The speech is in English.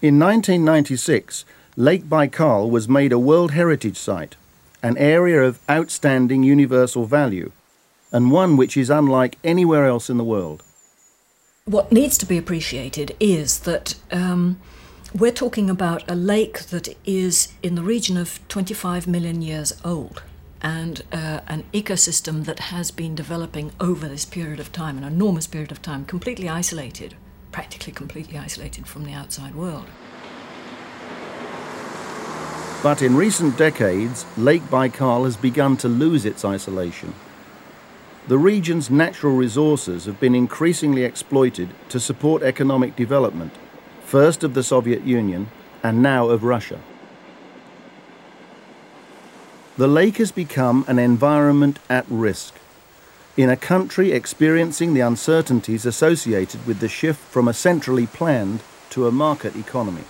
In 1996, Lake Baikal was made a World Heritage Site, an area of outstanding universal value, and one which is unlike anywhere else in the world. What needs to be appreciated is that um, we're talking about a lake that is in the region of 25 million years old and uh, an ecosystem that has been developing over this period of time, an enormous period of time, completely isolated, practically completely isolated from the outside world. But in recent decades, Lake Baikal has begun to lose its isolation. The region's natural resources have been increasingly exploited to support economic development, first of the Soviet Union and now of Russia. The lake has become an environment at risk. In a country experiencing the uncertainties associated with the shift from a centrally planned to a market economy.